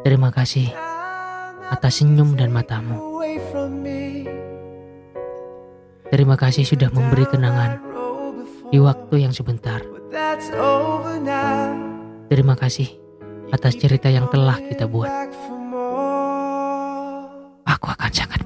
Terima kasih atas senyum dan matamu. Terima kasih sudah memberi kenangan di waktu yang sebentar. Terima kasih atas cerita yang telah kita buat. Aku akan sangat